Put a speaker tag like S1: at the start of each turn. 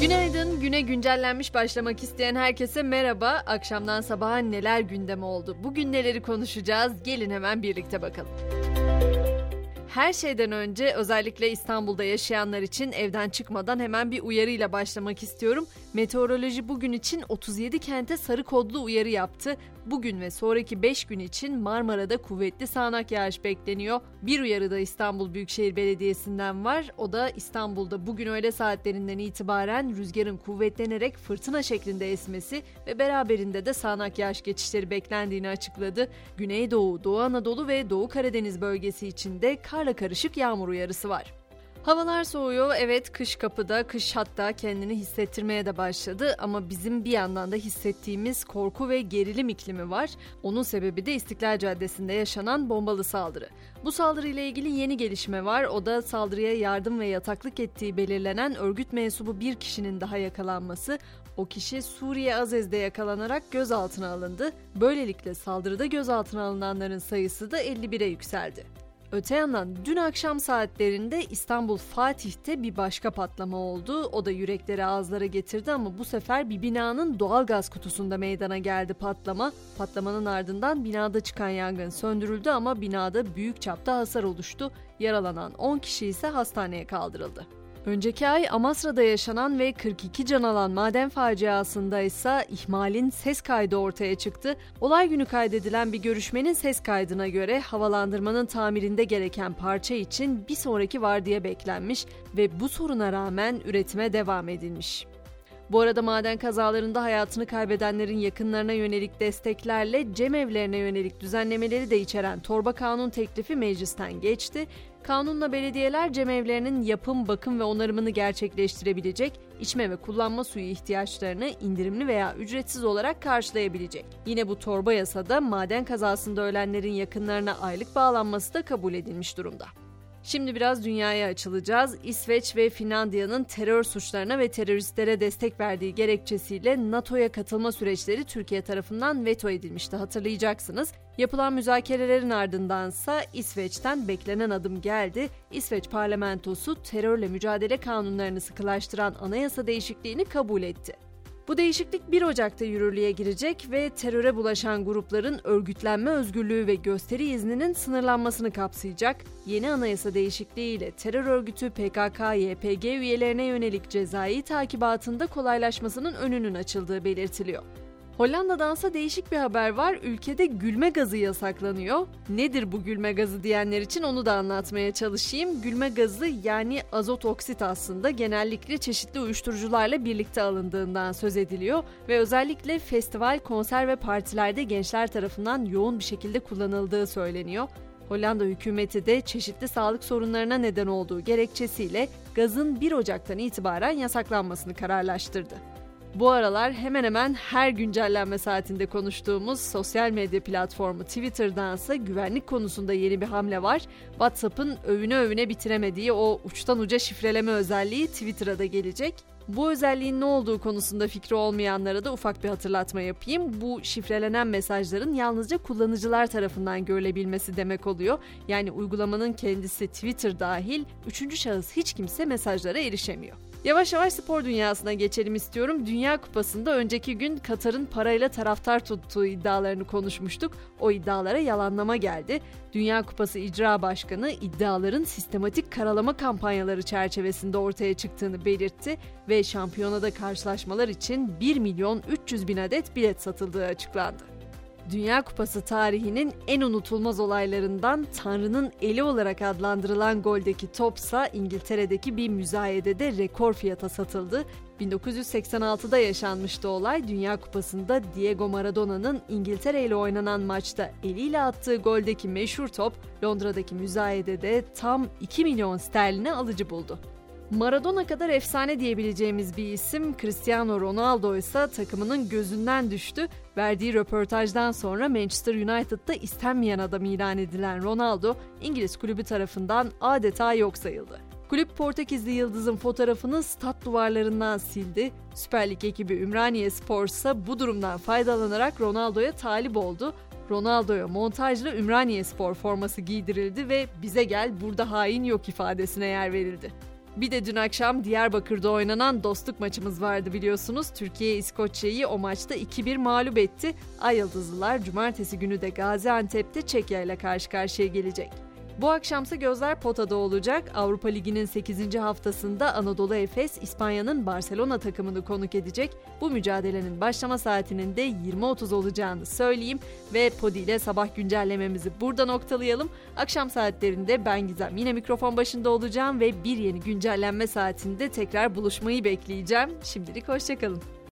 S1: Günaydın, güne güncellenmiş başlamak isteyen herkese merhaba. Akşamdan sabaha neler gündem oldu? Bugün neleri konuşacağız? Gelin hemen birlikte bakalım. Her şeyden önce özellikle İstanbul'da yaşayanlar için evden çıkmadan hemen bir uyarıyla başlamak istiyorum. Meteoroloji bugün için 37 kente sarı kodlu uyarı yaptı. Bugün ve sonraki 5 gün için Marmara'da kuvvetli sağanak yağış bekleniyor. Bir uyarı da İstanbul Büyükşehir Belediyesi'nden var. O da İstanbul'da bugün öğle saatlerinden itibaren rüzgarın kuvvetlenerek fırtına şeklinde esmesi ve beraberinde de sağanak yağış geçişleri beklendiğini açıkladı. Güneydoğu, Doğu Anadolu ve Doğu Karadeniz bölgesi için de karla karışık yağmur uyarısı var. Havalar soğuyor. Evet kış kapıda, kış hatta kendini hissettirmeye de başladı ama bizim bir yandan da hissettiğimiz korku ve gerilim iklimi var. Onun sebebi de İstiklal Caddesi'nde yaşanan bombalı saldırı. Bu saldırı ile ilgili yeni gelişme var. O da saldırıya yardım ve yataklık ettiği belirlenen örgüt mensubu bir kişinin daha yakalanması. O kişi Suriye Azez'de yakalanarak gözaltına alındı. Böylelikle saldırıda gözaltına alınanların sayısı da 51'e yükseldi. Öte yandan dün akşam saatlerinde İstanbul Fatih'te bir başka patlama oldu. O da yürekleri ağızlara getirdi ama bu sefer bir binanın doğal gaz kutusunda meydana geldi patlama. Patlamanın ardından binada çıkan yangın söndürüldü ama binada büyük çapta hasar oluştu. Yaralanan 10 kişi ise hastaneye kaldırıldı. Önceki ay Amasra'da yaşanan ve 42 can alan maden faciasında ise ihmalin ses kaydı ortaya çıktı. Olay günü kaydedilen bir görüşmenin ses kaydına göre havalandırmanın tamirinde gereken parça için bir sonraki vardiya beklenmiş ve bu soruna rağmen üretime devam edilmiş. Bu arada maden kazalarında hayatını kaybedenlerin yakınlarına yönelik desteklerle cemevlerine yönelik düzenlemeleri de içeren torba kanun teklifi meclisten geçti. Kanunla belediyeler cemevlerinin yapım, bakım ve onarımını gerçekleştirebilecek, içme ve kullanma suyu ihtiyaçlarını indirimli veya ücretsiz olarak karşılayabilecek. Yine bu torba yasada maden kazasında ölenlerin yakınlarına aylık bağlanması da kabul edilmiş durumda. Şimdi biraz dünyaya açılacağız. İsveç ve Finlandiya'nın terör suçlarına ve teröristlere destek verdiği gerekçesiyle NATO'ya katılma süreçleri Türkiye tarafından veto edilmişti hatırlayacaksınız. Yapılan müzakerelerin ardındansa İsveç'ten beklenen adım geldi. İsveç parlamentosu terörle mücadele kanunlarını sıkılaştıran anayasa değişikliğini kabul etti. Bu değişiklik 1 Ocak'ta yürürlüğe girecek ve teröre bulaşan grupların örgütlenme özgürlüğü ve gösteri izninin sınırlanmasını kapsayacak. Yeni anayasa değişikliğiyle terör örgütü PKK-YPG üyelerine yönelik cezai takibatında kolaylaşmasının önünün açıldığı belirtiliyor. Hollanda'dansa değişik bir haber var. Ülkede gülme gazı yasaklanıyor. Nedir bu gülme gazı diyenler için onu da anlatmaya çalışayım. Gülme gazı yani azot oksit aslında genellikle çeşitli uyuşturucularla birlikte alındığından söz ediliyor ve özellikle festival, konser ve partilerde gençler tarafından yoğun bir şekilde kullanıldığı söyleniyor. Hollanda hükümeti de çeşitli sağlık sorunlarına neden olduğu gerekçesiyle gazın 1 Ocak'tan itibaren yasaklanmasını kararlaştırdı. Bu aralar hemen hemen her güncellenme saatinde konuştuğumuz sosyal medya platformu Twitter'dansa güvenlik konusunda yeni bir hamle var. WhatsApp'ın övüne övüne bitiremediği o uçtan uca şifreleme özelliği Twitter'a da gelecek. Bu özelliğin ne olduğu konusunda fikri olmayanlara da ufak bir hatırlatma yapayım. Bu şifrelenen mesajların yalnızca kullanıcılar tarafından görülebilmesi demek oluyor. Yani uygulamanın kendisi Twitter dahil üçüncü şahıs hiç kimse mesajlara erişemiyor. Yavaş yavaş spor dünyasına geçelim istiyorum. Dünya Kupası'nda önceki gün Katar'ın parayla taraftar tuttuğu iddialarını konuşmuştuk. O iddialara yalanlama geldi. Dünya Kupası İcra Başkanı iddiaların sistematik karalama kampanyaları çerçevesinde ortaya çıktığını belirtti ve şampiyonada karşılaşmalar için 1 milyon 300 bin adet bilet satıldığı açıklandı. Dünya Kupası tarihinin en unutulmaz olaylarından Tanrı'nın eli olarak adlandırılan goldeki topsa İngiltere'deki bir müzayedede rekor fiyata satıldı. 1986'da yaşanmıştı olay. Dünya Kupası'nda Diego Maradona'nın İngiltere ile oynanan maçta eliyle attığı goldeki meşhur top Londra'daki müzayedede tam 2 milyon sterline alıcı buldu. Maradona kadar efsane diyebileceğimiz bir isim Cristiano Ronaldo ise takımının gözünden düştü. Verdiği röportajdan sonra Manchester United'da istenmeyen adam ilan edilen Ronaldo, İngiliz kulübü tarafından adeta yok sayıldı. Kulüp Portekizli Yıldız'ın fotoğrafını stat duvarlarından sildi. Süper Lig ekibi Ümraniye Spor ise bu durumdan faydalanarak Ronaldo'ya talip oldu. Ronaldo'ya montajla Ümraniye Spor forması giydirildi ve bize gel burada hain yok ifadesine yer verildi. Bir de dün akşam Diyarbakır'da oynanan dostluk maçımız vardı biliyorsunuz. Türkiye İskoçya'yı o maçta 2-1 mağlup etti. Ay Yıldızlılar cumartesi günü de Gaziantep'te Çekya ile karşı karşıya gelecek. Bu akşamsa gözler potada olacak. Avrupa Ligi'nin 8. haftasında Anadolu Efes İspanya'nın Barcelona takımını konuk edecek. Bu mücadelenin başlama saatinin de 20.30 olacağını söyleyeyim ve Podi ile sabah güncellememizi burada noktalayalım. Akşam saatlerinde ben Gizem yine mikrofon başında olacağım ve bir yeni güncellenme saatinde tekrar buluşmayı bekleyeceğim. Şimdilik hoşçakalın.